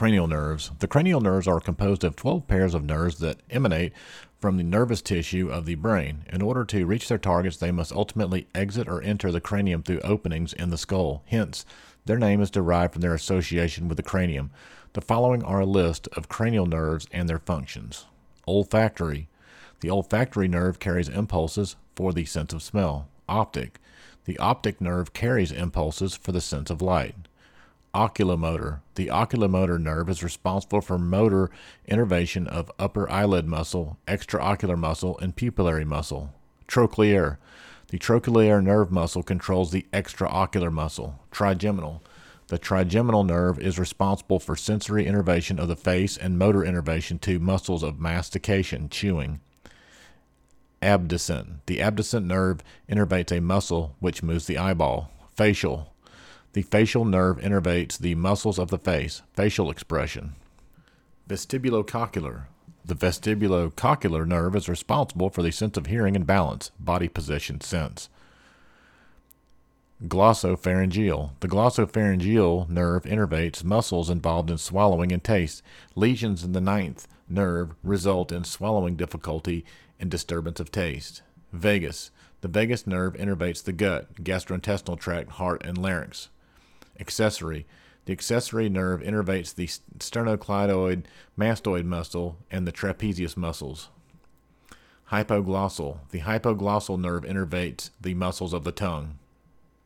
Cranial nerves. The cranial nerves are composed of 12 pairs of nerves that emanate from the nervous tissue of the brain. In order to reach their targets, they must ultimately exit or enter the cranium through openings in the skull. Hence, their name is derived from their association with the cranium. The following are a list of cranial nerves and their functions. Olfactory. The olfactory nerve carries impulses for the sense of smell. Optic. The optic nerve carries impulses for the sense of light. Oculomotor. The oculomotor nerve is responsible for motor innervation of upper eyelid muscle, extraocular muscle, and pupillary muscle. Trochlear. The trochlear nerve muscle controls the extraocular muscle. Trigeminal. The trigeminal nerve is responsible for sensory innervation of the face and motor innervation to muscles of mastication, chewing. Abducent. The abducent nerve innervates a muscle which moves the eyeball. Facial. The facial nerve innervates the muscles of the face, facial expression. Vestibulocochlear. The vestibulocochlear nerve is responsible for the sense of hearing and balance, body position sense. Glossopharyngeal. The glossopharyngeal nerve innervates muscles involved in swallowing and taste. Lesions in the ninth nerve result in swallowing difficulty and disturbance of taste. Vagus. The vagus nerve innervates the gut, gastrointestinal tract, heart, and larynx. Accessory. The accessory nerve innervates the sternocleidoid mastoid muscle and the trapezius muscles. Hypoglossal. The hypoglossal nerve innervates the muscles of the tongue.